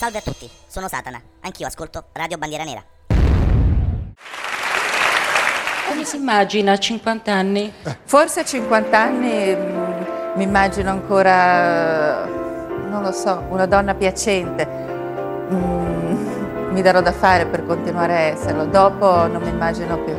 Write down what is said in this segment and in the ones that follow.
Salve a tutti, sono Satana. Anch'io ascolto Radio Bandiera Nera. Come si immagina a 50 anni? Forse a 50 anni mm, mi immagino ancora, non lo so, una donna piacente. Mm, mi darò da fare per continuare a esserlo. Dopo non mi immagino più.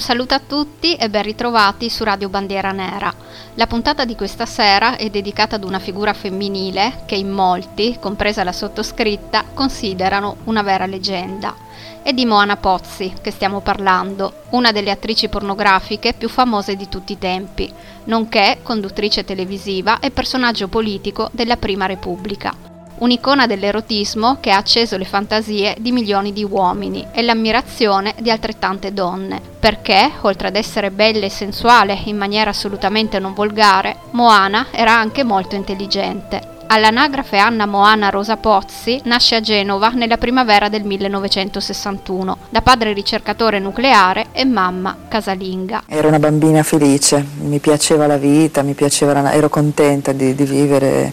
Un saluto a tutti e ben ritrovati su Radio Bandiera Nera. La puntata di questa sera è dedicata ad una figura femminile che in molti, compresa la sottoscritta, considerano una vera leggenda. È di Moana Pozzi che stiamo parlando, una delle attrici pornografiche più famose di tutti i tempi, nonché conduttrice televisiva e personaggio politico della Prima Repubblica. Un'icona dell'erotismo che ha acceso le fantasie di milioni di uomini e l'ammirazione di altrettante donne, perché, oltre ad essere bella e sensuale in maniera assolutamente non volgare, Moana era anche molto intelligente. All'anagrafe Anna Moana Rosa Pozzi nasce a Genova nella primavera del 1961, da padre ricercatore nucleare e mamma casalinga. Ero una bambina felice, mi piaceva la vita, piaceva la... ero contenta di, di vivere,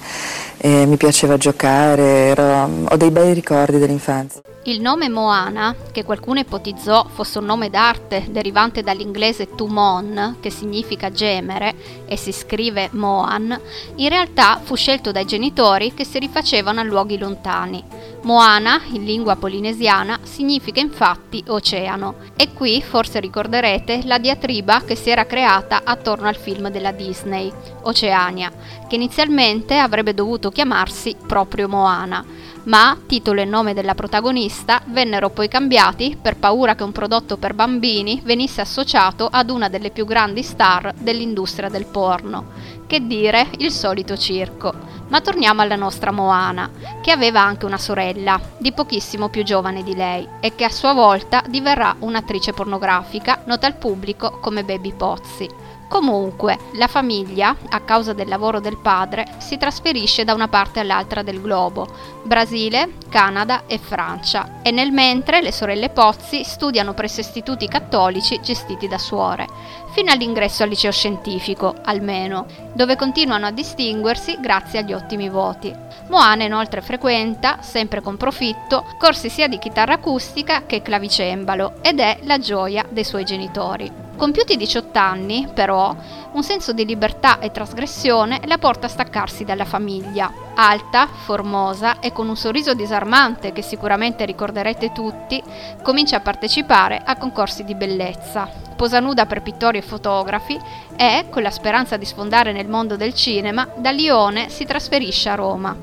mi piaceva giocare, ero... ho dei bei ricordi dell'infanzia. Il nome Moana, che qualcuno ipotizzò fosse un nome d'arte derivante dall'inglese to mon, che significa gemere e si scrive Moan, in realtà fu scelto dai genitori che si rifacevano a luoghi lontani. Moana, in lingua polinesiana, significa infatti oceano. E qui forse ricorderete la diatriba che si era creata attorno al film della Disney, Oceania, che inizialmente avrebbe dovuto chiamarsi proprio Moana ma titolo e nome della protagonista vennero poi cambiati per paura che un prodotto per bambini venisse associato ad una delle più grandi star dell'industria del porno. Che dire, il solito circo. Ma torniamo alla nostra Moana, che aveva anche una sorella, di pochissimo più giovane di lei, e che a sua volta diverrà un'attrice pornografica nota al pubblico come Baby Pozzi. Comunque, la famiglia, a causa del lavoro del padre, si trasferisce da una parte all'altra del globo, Brasile, Canada e Francia, e nel mentre le sorelle Pozzi studiano presso istituti cattolici gestiti da suore, fino all'ingresso al liceo scientifico, almeno, dove continuano a distinguersi grazie agli ottimi voti. Moana inoltre frequenta, sempre con profitto, corsi sia di chitarra acustica che clavicembalo ed è la gioia dei suoi genitori. Compiuti 18 anni, però, un senso di libertà e trasgressione la porta a staccarsi dalla famiglia. Alta, formosa e con un sorriso disarmante che sicuramente ricorderete tutti, comincia a partecipare a concorsi di bellezza. Posa nuda per pittori e fotografi e, con la speranza di sfondare nel mondo del cinema, da Lione si trasferisce a Roma.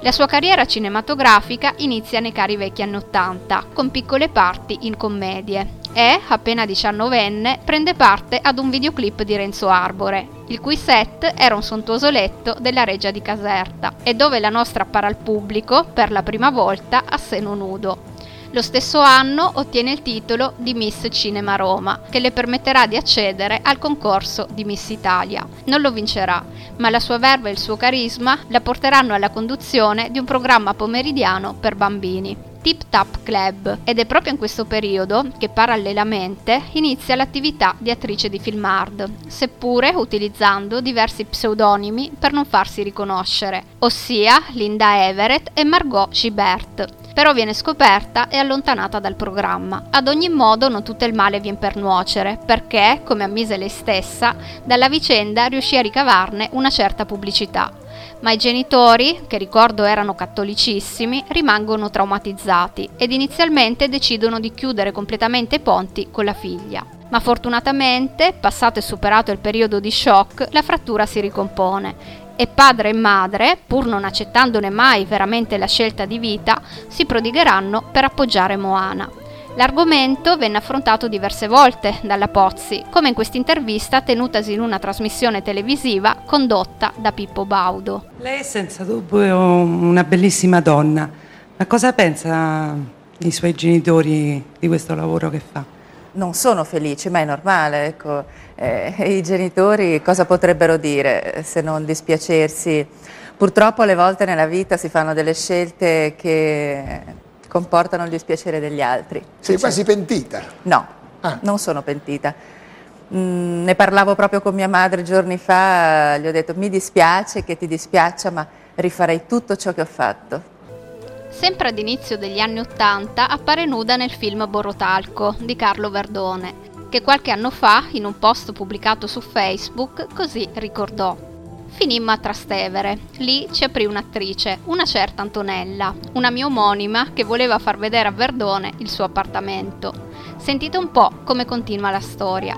La sua carriera cinematografica inizia nei cari vecchi anni Ottanta, con piccole parti in commedie e, appena diciannovenne, prende parte ad un videoclip di Renzo Arbore, il cui set era un sontuoso letto della Reggia di Caserta e dove la nostra appara al pubblico, per la prima volta, a seno nudo. Lo stesso anno ottiene il titolo di Miss Cinema Roma, che le permetterà di accedere al concorso di Miss Italia. Non lo vincerà, ma la sua verve e il suo carisma la porteranno alla conduzione di un programma pomeridiano per bambini. Tip Tap Club ed è proprio in questo periodo che parallelamente inizia l'attività di attrice di film hard, seppure utilizzando diversi pseudonimi per non farsi riconoscere, ossia Linda Everett e Margot Gibert però viene scoperta e allontanata dal programma. Ad ogni modo non tutto il male viene per nuocere, perché, come ammise lei stessa, dalla vicenda riuscì a ricavarne una certa pubblicità ma i genitori, che ricordo erano cattolicissimi, rimangono traumatizzati ed inizialmente decidono di chiudere completamente i ponti con la figlia. Ma fortunatamente, passato e superato il periodo di shock, la frattura si ricompone e padre e madre, pur non accettandone mai veramente la scelta di vita, si prodigheranno per appoggiare Moana. L'argomento venne affrontato diverse volte dalla Pozzi, come in questa intervista tenutasi in una trasmissione televisiva condotta da Pippo Baudo. Lei è senza dubbio una bellissima donna, ma cosa pensa i suoi genitori di questo lavoro che fa? Non sono felici, ma è normale, ecco. eh, i genitori cosa potrebbero dire se non dispiacersi? Purtroppo alle volte nella vita si fanno delle scelte che comportano il dispiacere degli altri. Sei quasi pentita? No, ah. non sono pentita. Mm, ne parlavo proprio con mia madre giorni fa, gli ho detto mi dispiace che ti dispiaccia, ma rifarei tutto ciò che ho fatto. Sempre ad inizio degli anni Ottanta appare nuda nel film Borotalco di Carlo Verdone, che qualche anno fa, in un post pubblicato su Facebook, così ricordò. Finimmo a Trastevere. Lì ci aprì un'attrice, una certa Antonella, una mia omonima che voleva far vedere a Verdone il suo appartamento. Sentite un po' come continua la storia.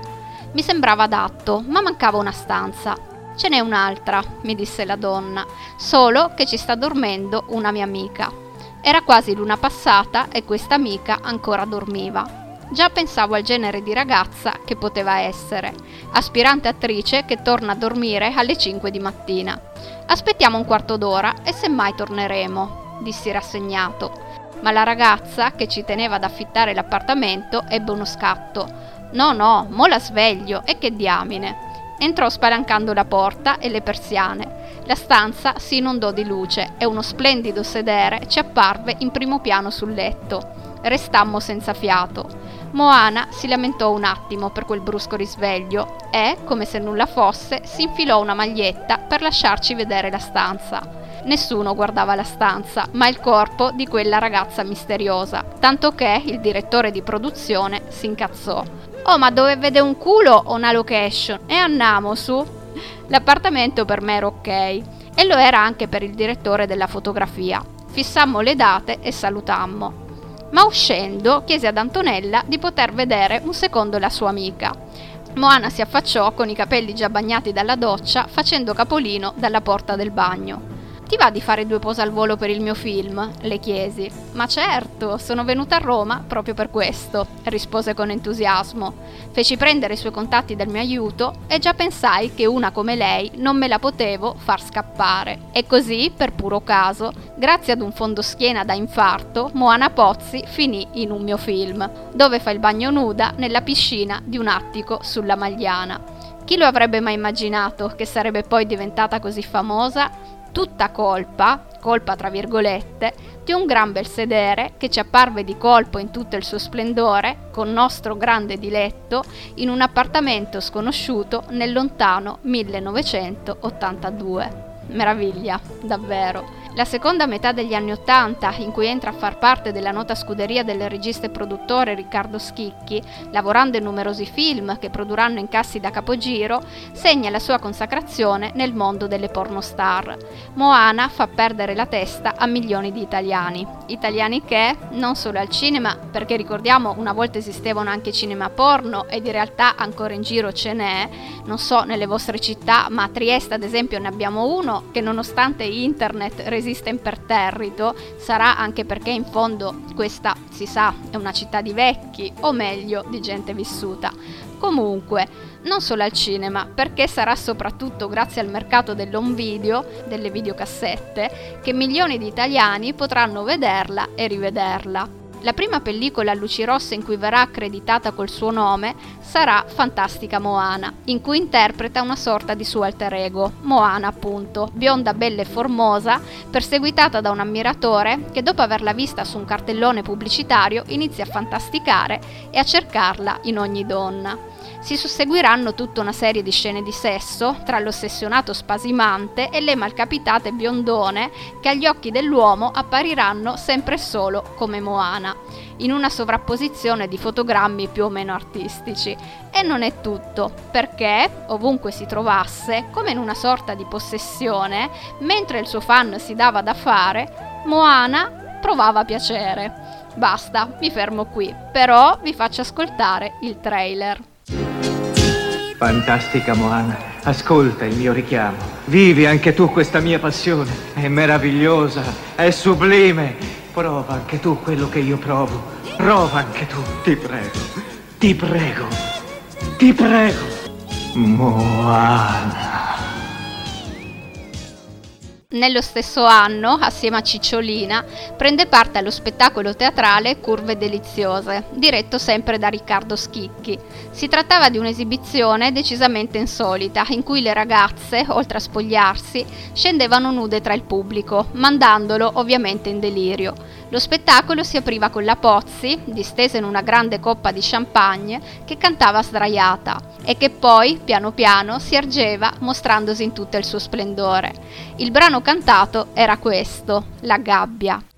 Mi sembrava adatto, ma mancava una stanza. Ce n'è un'altra, mi disse la donna, solo che ci sta dormendo una mia amica. Era quasi luna passata e questa amica ancora dormiva. Già pensavo al genere di ragazza che poteva essere, aspirante attrice che torna a dormire alle 5 di mattina. Aspettiamo un quarto d'ora e semmai torneremo, dissi rassegnato. Ma la ragazza, che ci teneva ad affittare l'appartamento, ebbe uno scatto. No, no, mo la sveglio, e che diamine. Entrò spalancando la porta e le persiane la stanza si inondò di luce e uno splendido sedere ci apparve in primo piano sul letto. Restammo senza fiato. Moana si lamentò un attimo per quel brusco risveglio e, come se nulla fosse, si infilò una maglietta per lasciarci vedere la stanza. Nessuno guardava la stanza, ma il corpo di quella ragazza misteriosa, tanto che il direttore di produzione si incazzò. Oh, ma dove vede un culo o una location? E andiamo su. L'appartamento per me era ok e lo era anche per il direttore della fotografia. Fissammo le date e salutammo. Ma uscendo chiese ad Antonella di poter vedere un secondo la sua amica. Moana si affacciò con i capelli già bagnati dalla doccia facendo capolino dalla porta del bagno. Ti va di fare due pose al volo per il mio film? le chiesi. Ma certo, sono venuta a Roma proprio per questo, rispose con entusiasmo. Feci prendere i suoi contatti del mio aiuto e già pensai che una come lei non me la potevo far scappare. E così, per puro caso, grazie ad un fondoschiena da infarto, Moana Pozzi finì in un mio film, dove fa il bagno nuda nella piscina di un attico sulla Magliana. Chi lo avrebbe mai immaginato che sarebbe poi diventata così famosa? Tutta colpa, colpa tra virgolette, di un gran bel sedere che ci apparve di colpo in tutto il suo splendore, con nostro grande diletto, in un appartamento sconosciuto nel lontano 1982. Meraviglia, davvero. La seconda metà degli anni Ottanta, in cui entra a far parte della nota scuderia del regista e produttore Riccardo Schicchi, lavorando in numerosi film che produrranno incassi da capogiro, segna la sua consacrazione nel mondo delle pornostar. Moana fa perdere la testa a milioni di italiani. Italiani che, non solo al cinema, perché ricordiamo una volta esistevano anche cinema porno ed in realtà ancora in giro ce n'è, non so nelle vostre città, ma a Trieste ad esempio ne abbiamo uno che nonostante internet resiste imperterrito sarà anche perché in fondo questa, si sa, è una città di vecchi, o meglio, di gente vissuta. Comunque, non solo al cinema, perché sarà soprattutto grazie al mercato dell'home video, delle videocassette, che milioni di italiani potranno vederla e rivederla. La prima pellicola a luci rosse in cui verrà accreditata col suo nome sarà Fantastica Moana, in cui interpreta una sorta di suo alter ego, Moana appunto, bionda bella e formosa, perseguitata da un ammiratore che dopo averla vista su un cartellone pubblicitario inizia a fantasticare e a cercarla in ogni donna si susseguiranno tutta una serie di scene di sesso tra l'ossessionato spasimante e le malcapitate biondone che agli occhi dell'uomo appariranno sempre e solo come Moana, in una sovrapposizione di fotogrammi più o meno artistici. E non è tutto, perché, ovunque si trovasse, come in una sorta di possessione, mentre il suo fan si dava da fare, Moana provava piacere. Basta, mi fermo qui, però vi faccio ascoltare il trailer. Fantastica Moana, ascolta il mio richiamo. Vivi anche tu questa mia passione. È meravigliosa, è sublime. Prova anche tu quello che io provo. Prova anche tu, ti prego. Ti prego. Ti prego. Moana. Nello stesso anno, assieme a Cicciolina, prende parte allo spettacolo teatrale Curve Deliziose, diretto sempre da Riccardo Schicchi. Si trattava di un'esibizione decisamente insolita, in cui le ragazze, oltre a spogliarsi, scendevano nude tra il pubblico, mandandolo ovviamente in delirio. Lo spettacolo si apriva con la Pozzi, distesa in una grande coppa di champagne, che cantava sdraiata e che poi, piano piano, si ergeva mostrandosi in tutto il suo splendore. Il brano cantato era questo, La gabbia.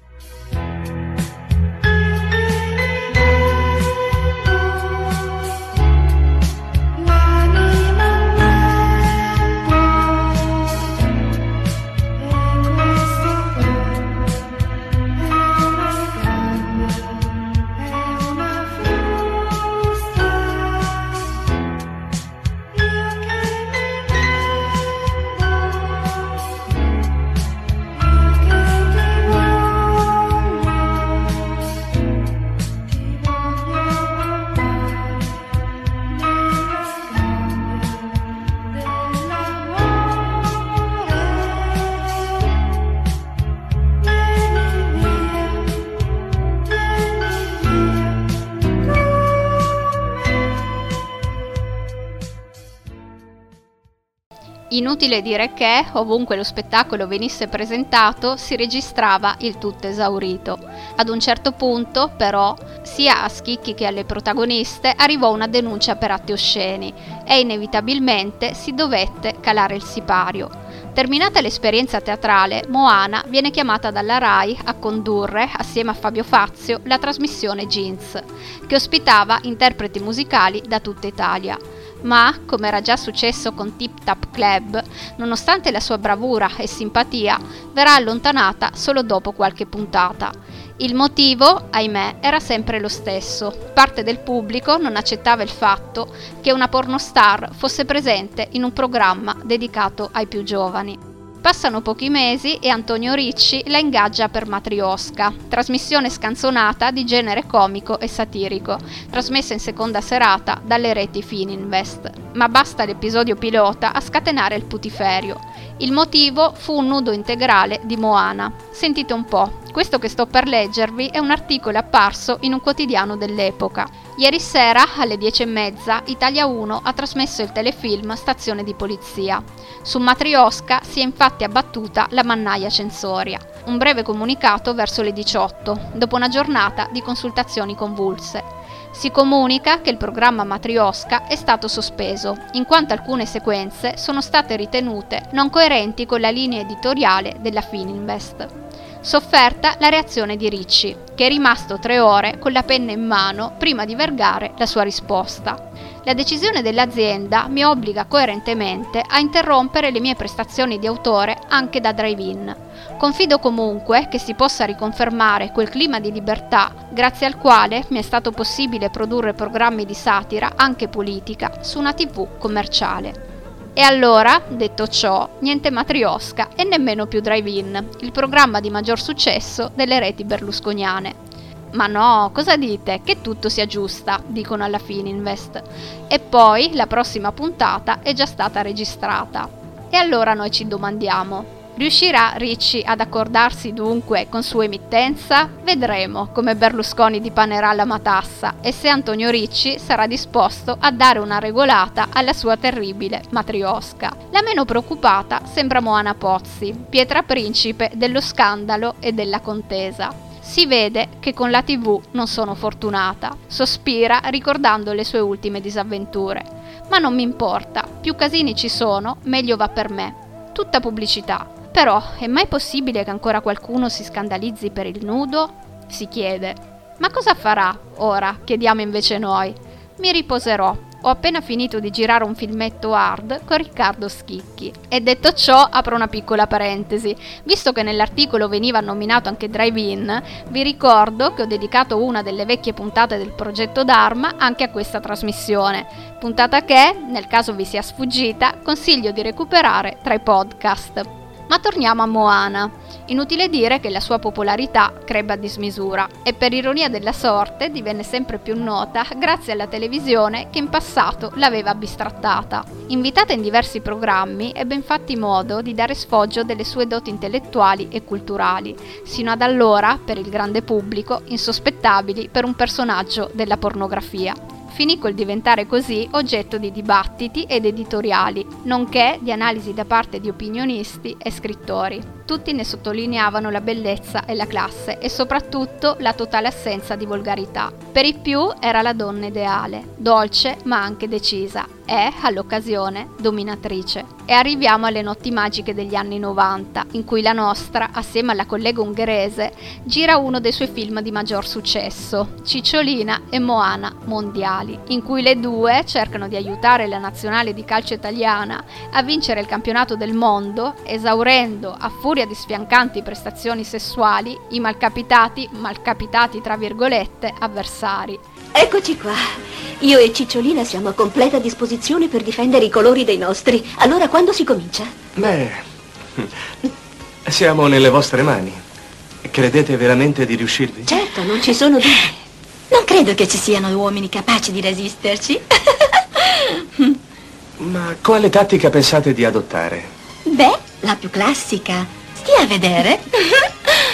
Inutile dire che, ovunque lo spettacolo venisse presentato, si registrava il tutto esaurito. Ad un certo punto, però, sia a Schicchi che alle protagoniste arrivò una denuncia per atti osceni e inevitabilmente si dovette calare il sipario. Terminata l'esperienza teatrale, Moana viene chiamata dalla RAI a condurre, assieme a Fabio Fazio, la trasmissione Jeans, che ospitava interpreti musicali da tutta Italia ma, come era già successo con Tip Tap Club, nonostante la sua bravura e simpatia, verrà allontanata solo dopo qualche puntata. Il motivo, ahimè, era sempre lo stesso. Parte del pubblico non accettava il fatto che una pornostar fosse presente in un programma dedicato ai più giovani. Passano pochi mesi e Antonio Ricci la ingaggia per Matriosca, trasmissione scanzonata di genere comico e satirico, trasmessa in seconda serata dalle reti Fininvest. Ma basta l'episodio pilota a scatenare il putiferio. Il motivo fu un nudo integrale di Moana. Sentite un po', questo che sto per leggervi è un articolo apparso in un quotidiano dell'epoca. Ieri sera, alle 10.30, Italia 1 ha trasmesso il telefilm Stazione di Polizia. Su Matriosca si è infatti abbattuta la mannaia censoria. Un breve comunicato verso le 18, dopo una giornata di consultazioni convulse. Si comunica che il programma Matriosca è stato sospeso, in quanto alcune sequenze sono state ritenute non coerenti con la linea editoriale della Fininvest. Sofferta la reazione di Ricci, che è rimasto tre ore con la penna in mano prima di vergare la sua risposta. La decisione dell'azienda mi obbliga coerentemente a interrompere le mie prestazioni di autore anche da drive-in. Confido comunque che si possa riconfermare quel clima di libertà grazie al quale mi è stato possibile produrre programmi di satira, anche politica, su una tv commerciale. E allora, detto ciò, niente matriosca e nemmeno più drive-in, il programma di maggior successo delle reti berlusconiane. Ma no, cosa dite? Che tutto si aggiusta, dicono alla Fininvest. E poi la prossima puntata è già stata registrata. E allora noi ci domandiamo, Riuscirà Ricci ad accordarsi dunque con sua emittenza? Vedremo come Berlusconi dipanerà la matassa e se Antonio Ricci sarà disposto a dare una regolata alla sua terribile matriosca. La meno preoccupata sembra Moana Pozzi, pietra principe dello scandalo e della contesa. Si vede che con la TV non sono fortunata. Sospira ricordando le sue ultime disavventure. Ma non mi importa, più casini ci sono, meglio va per me. Tutta pubblicità, però è mai possibile che ancora qualcuno si scandalizzi per il nudo? Si chiede. Ma cosa farà ora? chiediamo invece noi. Mi riposerò. Ho appena finito di girare un filmetto hard con Riccardo Schicchi. E detto ciò, apro una piccola parentesi. Visto che nell'articolo veniva nominato anche Drive-In, vi ricordo che ho dedicato una delle vecchie puntate del progetto Dharma anche a questa trasmissione. Puntata che, nel caso vi sia sfuggita, consiglio di recuperare tra i podcast. Ma torniamo a Moana. Inutile dire che la sua popolarità crebbe a dismisura e per ironia della sorte divenne sempre più nota grazie alla televisione che in passato l'aveva bistrattata. Invitata in diversi programmi, ebbe infatti modo di dare sfoggio delle sue doti intellettuali e culturali, sino ad allora, per il grande pubblico, insospettabili per un personaggio della pornografia finì col diventare così oggetto di dibattiti ed editoriali, nonché di analisi da parte di opinionisti e scrittori. Tutti ne sottolineavano la bellezza e la classe e soprattutto la totale assenza di volgarità. Per i più era la donna ideale, dolce ma anche decisa, è, all'occasione, dominatrice. E arriviamo alle notti magiche degli anni 90, in cui la nostra, assieme alla collega ungherese, gira uno dei suoi film di maggior successo, Cicciolina e Moana Mondiali, in cui le due cercano di aiutare la nazionale di calcio italiana a vincere il campionato del mondo, esaurendo, a furia di sfiancanti prestazioni sessuali, i malcapitati, malcapitati tra virgolette, avversari. Eccoci qua. Io e Cicciolina siamo a completa disposizione per difendere i colori dei nostri. Allora quando si comincia? Beh, siamo nelle vostre mani. Credete veramente di riuscirvi? Certo, non ci sono dubbi. Non credo che ci siano uomini capaci di resisterci. Ma quale tattica pensate di adottare? Beh, la più classica. Stia a vedere.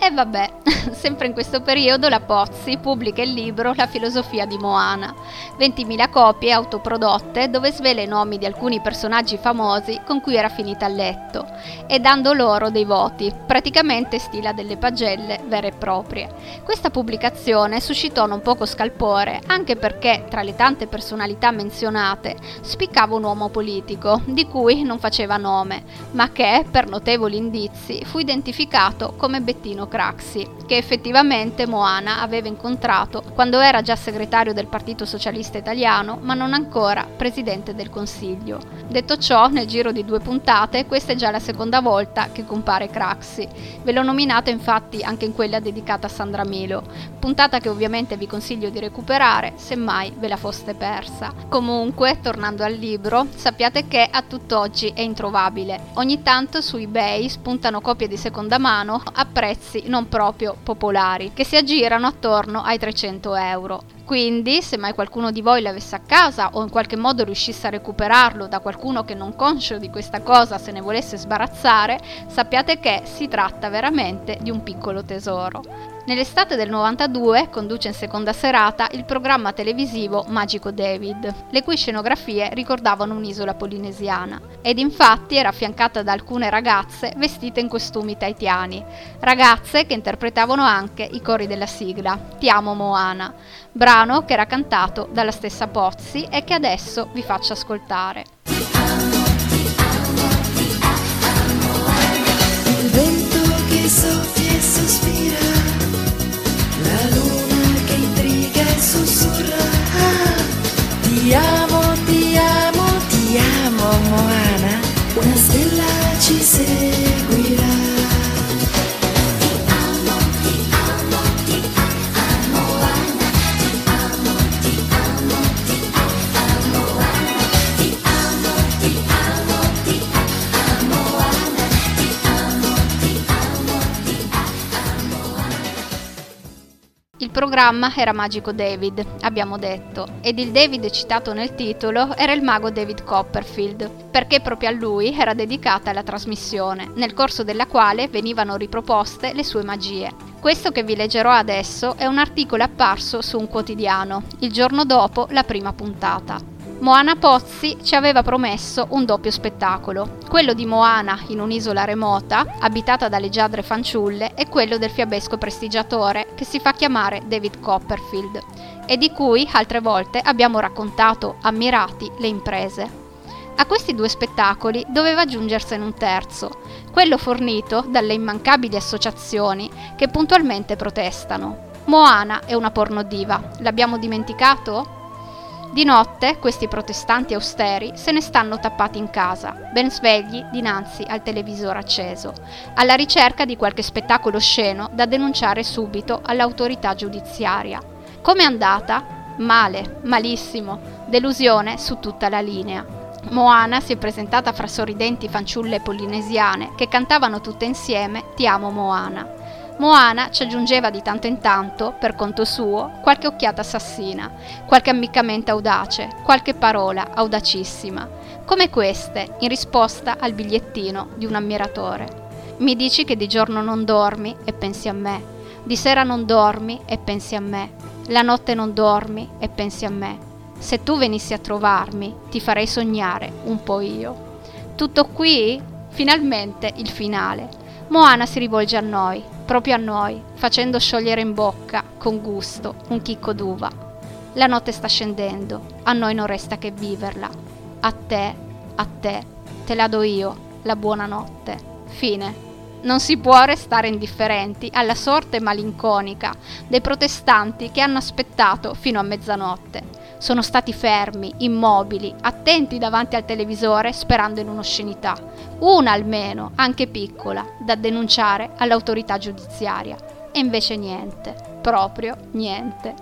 E vabbè, sempre in questo periodo la Pozzi pubblica il libro La filosofia di Moana, 20.000 copie autoprodotte dove svela i nomi di alcuni personaggi famosi con cui era finita a letto e dando loro dei voti, praticamente stila delle pagelle vere e proprie. Questa pubblicazione suscitò non poco scalpore anche perché tra le tante personalità menzionate spiccava un uomo politico di cui non faceva nome, ma che, per notevoli indizi, fu identificato come Bettino Craxi. Che effettivamente Moana aveva incontrato quando era già segretario del Partito Socialista Italiano, ma non ancora presidente del Consiglio. Detto ciò, nel giro di due puntate, questa è già la seconda volta che compare Craxi. Ve l'ho nominato infatti anche in quella dedicata a Sandra Milo, puntata che ovviamente vi consiglio di recuperare se mai ve la foste persa. Comunque, tornando al libro, sappiate che a tutt'oggi è introvabile. Ogni tanto su eBay spuntano copie di seconda mano a prezzi non proprio popolari, che si aggirano attorno ai 300 euro. Quindi, se mai qualcuno di voi l'avesse a casa o in qualche modo riuscisse a recuperarlo da qualcuno che non conscio di questa cosa se ne volesse sbarazzare, sappiate che si tratta veramente di un piccolo tesoro. Nell'estate del 92 conduce in seconda serata il programma televisivo Magico David, le cui scenografie ricordavano un'isola polinesiana, ed infatti era affiancata da alcune ragazze vestite in costumi taitiani, ragazze che interpretavano anche i cori della sigla Ti amo Moana, brano che era cantato dalla stessa Pozzi e che adesso vi faccio ascoltare. Il vento che soffia e sospira, la luna che intriga e sussurra. Ti amo, ti amo, ti amo, Moana. Una stella ci seguirà. Programma era Magico David, abbiamo detto, ed il David citato nel titolo era il mago David Copperfield, perché proprio a lui era dedicata la trasmissione, nel corso della quale venivano riproposte le sue magie. Questo che vi leggerò adesso è un articolo apparso su un quotidiano, il giorno dopo la prima puntata. Moana Pozzi ci aveva promesso un doppio spettacolo, quello di Moana in un'isola remota, abitata da leggiadre fanciulle, e quello del fiabesco prestigiatore che si fa chiamare David Copperfield, e di cui altre volte abbiamo raccontato, ammirati, le imprese. A questi due spettacoli doveva aggiungersene un terzo, quello fornito dalle immancabili associazioni che puntualmente protestano. Moana è una pornodiva, l'abbiamo dimenticato? Di notte questi protestanti austeri se ne stanno tappati in casa, ben svegli dinanzi al televisore acceso, alla ricerca di qualche spettacolo sceno da denunciare subito all'autorità giudiziaria. Come è andata? Male, malissimo, delusione su tutta la linea. Moana si è presentata fra sorridenti fanciulle polinesiane che cantavano tutte insieme Ti amo Moana. Moana ci aggiungeva di tanto in tanto, per conto suo, qualche occhiata assassina, qualche ammiccamento audace, qualche parola audacissima, come queste in risposta al bigliettino di un ammiratore. Mi dici che di giorno non dormi e pensi a me, di sera non dormi e pensi a me, la notte non dormi e pensi a me. Se tu venissi a trovarmi, ti farei sognare un po' io. Tutto qui? finalmente il finale. Moana si rivolge a noi, proprio a noi, facendo sciogliere in bocca, con gusto, un chicco d'uva. La notte sta scendendo, a noi non resta che viverla. A te, a te, te la do io, la buonanotte. Fine. Non si può restare indifferenti alla sorte malinconica dei protestanti che hanno aspettato fino a mezzanotte. Sono stati fermi, immobili, attenti davanti al televisore sperando in un'oscenità, una almeno, anche piccola, da denunciare all'autorità giudiziaria. E invece niente, proprio niente.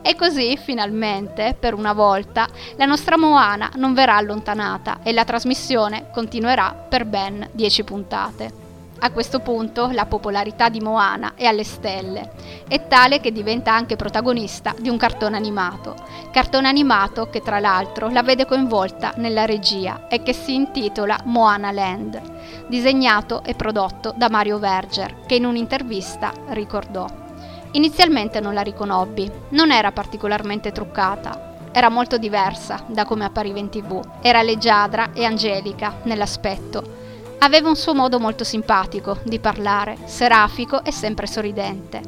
E così, finalmente, per una volta, la nostra Moana non verrà allontanata e la trasmissione continuerà per ben 10 puntate. A questo punto la popolarità di Moana è alle stelle, è tale che diventa anche protagonista di un cartone animato, cartone animato che tra l'altro la vede coinvolta nella regia e che si intitola Moana Land, disegnato e prodotto da Mario Verger, che in un'intervista ricordò. Inizialmente non la riconobbi, non era particolarmente truccata, era molto diversa da come appariva in tv, era leggiadra e angelica nell'aspetto, Aveva un suo modo molto simpatico di parlare, serafico e sempre sorridente.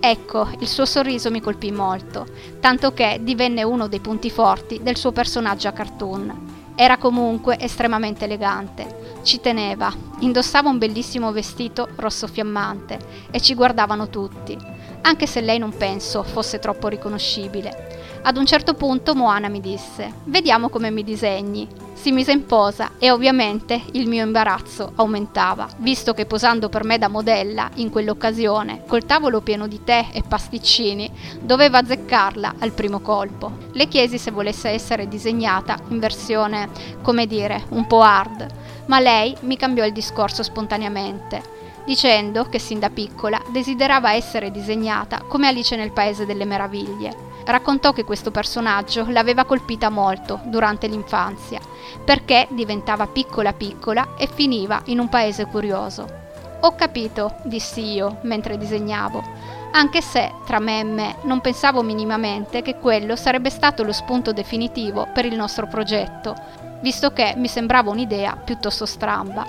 Ecco, il suo sorriso mi colpì molto, tanto che divenne uno dei punti forti del suo personaggio a cartoon. Era comunque estremamente elegante, ci teneva, indossava un bellissimo vestito rosso fiammante e ci guardavano tutti, anche se lei non penso fosse troppo riconoscibile. Ad un certo punto Moana mi disse: Vediamo come mi disegni. Si mise in posa e ovviamente il mio imbarazzo aumentava, visto che posando per me da modella, in quell'occasione, col tavolo pieno di tè e pasticcini, doveva azzeccarla al primo colpo. Le chiesi se volesse essere disegnata in versione, come dire, un po' hard, ma lei mi cambiò il discorso spontaneamente dicendo che sin da piccola desiderava essere disegnata come Alice nel Paese delle Meraviglie raccontò che questo personaggio l'aveva colpita molto durante l'infanzia, perché diventava piccola piccola e finiva in un paese curioso. Ho capito, dissi io mentre disegnavo, anche se tra me e me non pensavo minimamente che quello sarebbe stato lo spunto definitivo per il nostro progetto, visto che mi sembrava un'idea piuttosto stramba.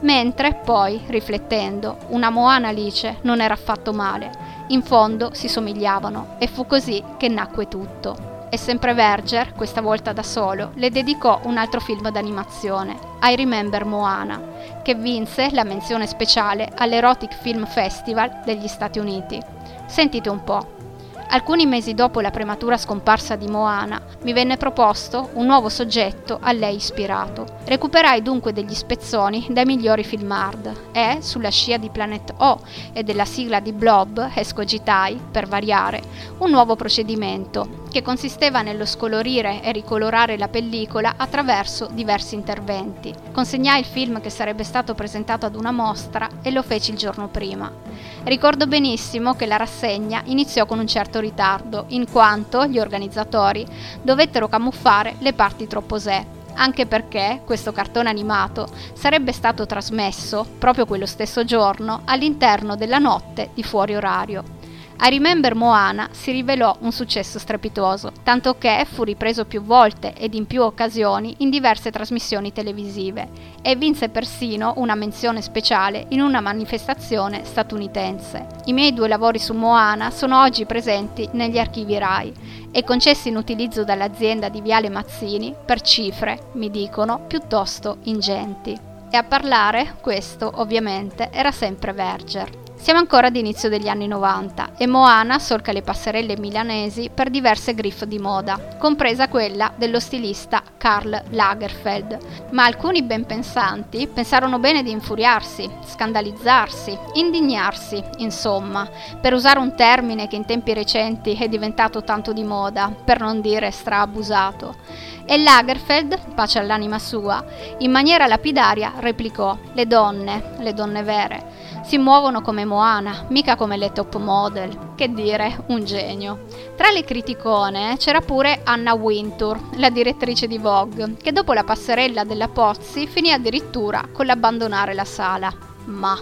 Mentre poi, riflettendo, una Moana Alice non era affatto male in fondo si somigliavano e fu così che nacque tutto. E sempre Verger, questa volta da solo, le dedicò un altro film d'animazione, I Remember Moana, che vinse la menzione speciale all'Erotic Film Festival degli Stati Uniti. Sentite un po'. Alcuni mesi dopo la prematura scomparsa di Moana, mi venne proposto un nuovo soggetto a lei ispirato. Recuperai dunque degli spezzoni dai migliori film hard e, sulla scia di Planet O e della sigla di Blob, escogitai, per variare, un nuovo procedimento che consisteva nello scolorire e ricolorare la pellicola attraverso diversi interventi. Consegnai il film che sarebbe stato presentato ad una mostra e lo feci il giorno prima. Ricordo benissimo che la rassegna iniziò con un certo ritardo, in quanto gli organizzatori dovettero camuffare le parti troppo sé anche perché questo cartone animato sarebbe stato trasmesso proprio quello stesso giorno all'interno della notte di fuori orario. I Remember Moana si rivelò un successo strepitoso, tanto che fu ripreso più volte ed in più occasioni in diverse trasmissioni televisive e vinse persino una menzione speciale in una manifestazione statunitense. I miei due lavori su Moana sono oggi presenti negli archivi RAI e concessi in utilizzo dall'azienda di Viale Mazzini per cifre, mi dicono, piuttosto ingenti. E a parlare, questo ovviamente, era sempre Verger. Siamo ancora ad inizio degli anni 90 e Moana solca le passerelle milanesi per diverse griffe di moda, compresa quella dello stilista Karl Lagerfeld. Ma alcuni ben pensanti pensarono bene di infuriarsi, scandalizzarsi, indignarsi, insomma, per usare un termine che in tempi recenti è diventato tanto di moda, per non dire straabusato. E Lagerfeld, pace all'anima sua, in maniera lapidaria replicò: Le donne, le donne vere si muovono come Moana, mica come le top model. Che dire, un genio. Tra le criticone c'era pure Anna Wintour, la direttrice di Vogue, che dopo la passerella della Pozzi finì addirittura con l'abbandonare la sala. Ma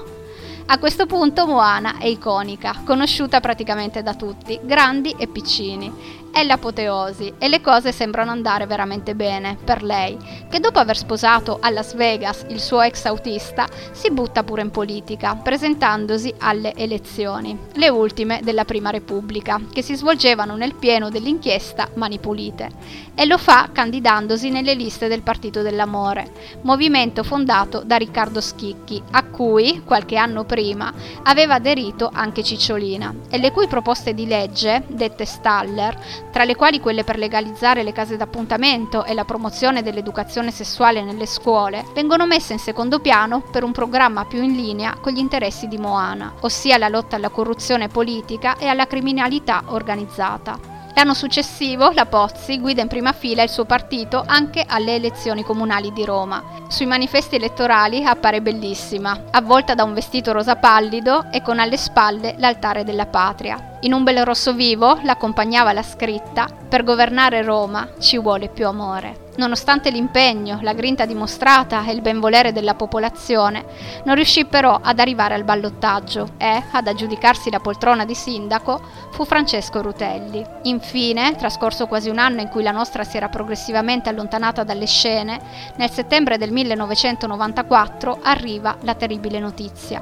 a questo punto Moana è iconica, conosciuta praticamente da tutti, grandi e piccini, È l'apoteosi e le cose sembrano andare veramente bene per lei, che dopo aver sposato a Las Vegas il suo ex autista si butta pure in politica, presentandosi alle elezioni, le ultime della Prima Repubblica, che si svolgevano nel pieno dell'inchiesta Mani Pulite, e lo fa candidandosi nelle liste del Partito dell'Amore, movimento fondato da Riccardo Schicchi, a cui, qualche anno prima, aveva aderito anche Cicciolina, e le cui proposte di legge, dette Staller, tra le quali quelle per legalizzare le case d'appuntamento e la promozione dell'educazione sessuale nelle scuole, vengono messe in secondo piano per un programma più in linea con gli interessi di Moana, ossia la lotta alla corruzione politica e alla criminalità organizzata. L'anno successivo la Pozzi guida in prima fila il suo partito anche alle elezioni comunali di Roma. Sui manifesti elettorali appare bellissima, avvolta da un vestito rosa pallido e con alle spalle l'altare della patria. In un bel rosso vivo l'accompagnava la scritta Per governare Roma ci vuole più amore. Nonostante l'impegno, la grinta dimostrata e il benvolere della popolazione, non riuscì però ad arrivare al ballottaggio e, ad aggiudicarsi la poltrona di sindaco, fu Francesco Rutelli. Infine, trascorso quasi un anno in cui la nostra si era progressivamente allontanata dalle scene, nel settembre del 1994 arriva la terribile notizia.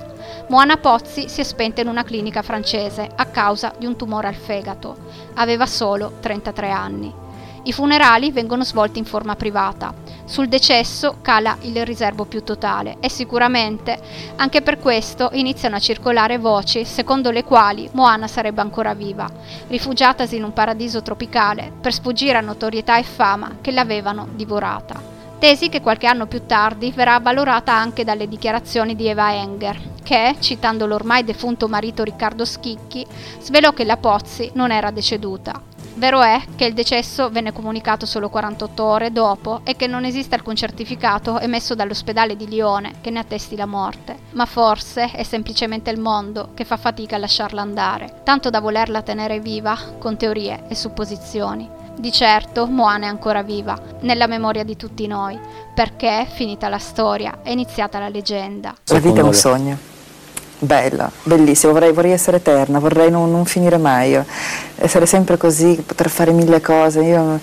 Moana Pozzi si è spenta in una clinica francese a causa di un tumore al fegato. Aveva solo 33 anni. I funerali vengono svolti in forma privata. Sul decesso cala il riservo più totale e sicuramente anche per questo iniziano a circolare voci secondo le quali Moana sarebbe ancora viva, rifugiatasi in un paradiso tropicale per sfuggire a notorietà e fama che l'avevano divorata. Tesi che qualche anno più tardi verrà valorata anche dalle dichiarazioni di Eva Enger, che, citando l'ormai defunto marito Riccardo Schicchi, svelò che la Pozzi non era deceduta, Vero è che il decesso venne comunicato solo 48 ore dopo e che non esiste alcun certificato emesso dall'ospedale di Lione che ne attesti la morte, ma forse è semplicemente il mondo che fa fatica a lasciarla andare, tanto da volerla tenere viva con teorie e supposizioni. Di certo Moana è ancora viva, nella memoria di tutti noi, perché, finita la storia, è iniziata la leggenda. La vita è un sogno bella, bellissima, vorrei, vorrei, essere eterna, vorrei non, non, finire mai, essere sempre così, poter fare mille cose, io,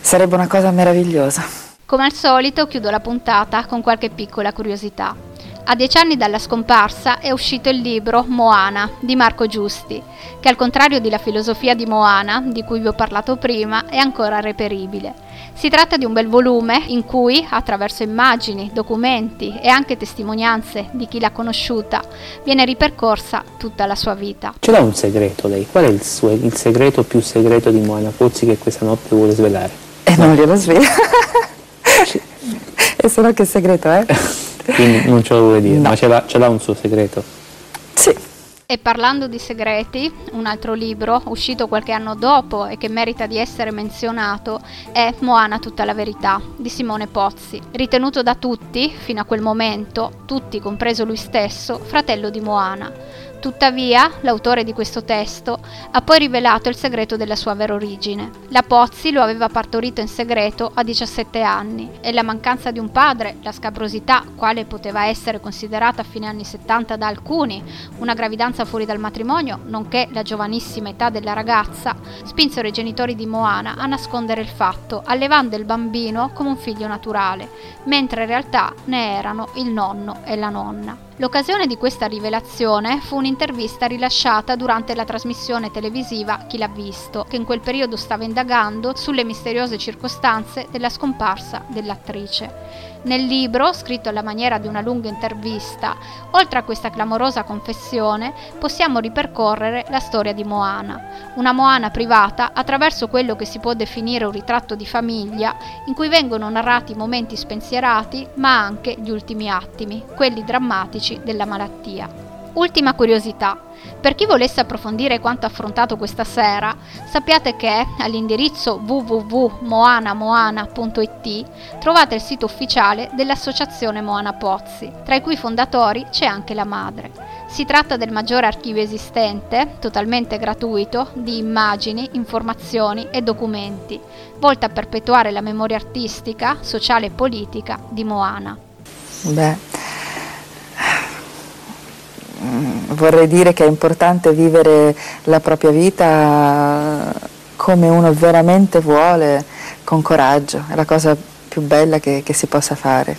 sarebbe una cosa meravigliosa. Come al solito chiudo la puntata con qualche piccola curiosità. A dieci anni dalla scomparsa è uscito il libro Moana di Marco Giusti, che al contrario della filosofia di Moana, di cui vi ho parlato prima, è ancora reperibile. Si tratta di un bel volume in cui, attraverso immagini, documenti e anche testimonianze di chi l'ha conosciuta, viene ripercorsa tutta la sua vita. Ce l'ha un segreto lei? Qual è il, suo, il segreto più segreto di Moana Pozzi che questa notte vuole svelare? E eh, non glielo svela. e se no che segreto è? Quindi non ce lo vuole dire, no. ma ce l'ha, ce l'ha un suo segreto? Sì. E parlando di segreti, un altro libro uscito qualche anno dopo e che merita di essere menzionato è Moana tutta la verità di Simone Pozzi, ritenuto da tutti, fino a quel momento, tutti compreso lui stesso, fratello di Moana Tuttavia, l'autore di questo testo ha poi rivelato il segreto della sua vera origine. La Pozzi lo aveva partorito in segreto a 17 anni e la mancanza di un padre, la scabrosità, quale poteva essere considerata a fine anni 70 da alcuni, una gravidanza fuori dal matrimonio, nonché la giovanissima età della ragazza, spinsero i genitori di Moana a nascondere il fatto, allevando il bambino come un figlio naturale, mentre in realtà ne erano il nonno e la nonna. L'occasione di questa rivelazione fu un'intervista rilasciata durante la trasmissione televisiva Chi l'ha visto, che in quel periodo stava indagando sulle misteriose circostanze della scomparsa dell'attrice. Nel libro, scritto alla maniera di una lunga intervista, oltre a questa clamorosa confessione, possiamo ripercorrere la storia di Moana, una Moana privata attraverso quello che si può definire un ritratto di famiglia, in cui vengono narrati momenti spensierati, ma anche gli ultimi attimi, quelli drammatici della malattia. Ultima curiosità. Per chi volesse approfondire quanto affrontato questa sera, sappiate che all'indirizzo www.moanamoana.it trovate il sito ufficiale dell'associazione Moana Pozzi, tra i cui fondatori c'è anche la madre. Si tratta del maggiore archivio esistente, totalmente gratuito, di immagini, informazioni e documenti, volto a perpetuare la memoria artistica, sociale e politica di Moana. Beh vorrei dire che è importante vivere la propria vita come uno veramente vuole, con coraggio, è la cosa più bella che, che si possa fare.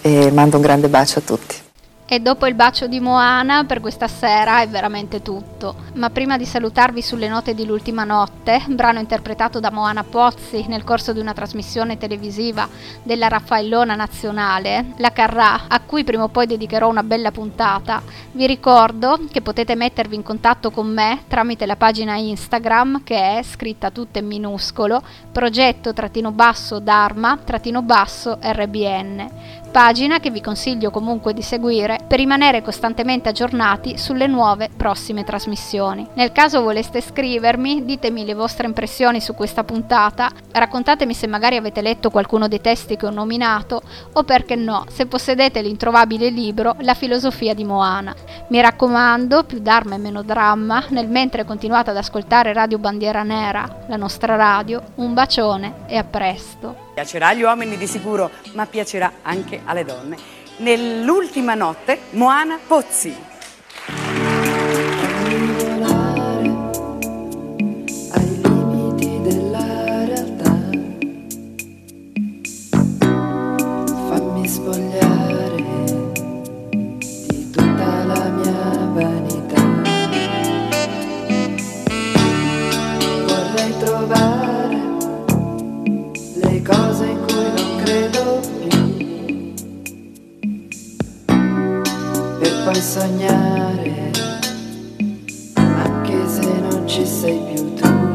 E mando un grande bacio a tutti. E dopo il bacio di Moana per questa sera è veramente tutto. Ma prima di salutarvi sulle note di L'ultima notte, brano interpretato da Moana Pozzi nel corso di una trasmissione televisiva della Raffaellona Nazionale, La Carrà, a cui prima o poi dedicherò una bella puntata, vi ricordo che potete mettervi in contatto con me tramite la pagina Instagram che è scritta tutta in minuscolo, progetto-basso-dharma-basso-rbn pagina che vi consiglio comunque di seguire per rimanere costantemente aggiornati sulle nuove prossime trasmissioni. Nel caso voleste scrivermi, ditemi le vostre impressioni su questa puntata, raccontatemi se magari avete letto qualcuno dei testi che ho nominato o perché no, se possedete l'introvabile libro La filosofia di Moana. Mi raccomando, più d'arma e meno dramma, nel mentre continuate ad ascoltare Radio Bandiera Nera, la nostra radio, un bacione e a presto. Piacerà agli uomini di sicuro, ma piacerà anche alle donne. Nell'ultima notte, Moana Pozzi. Per poi sognare anche se non ci sei più tu.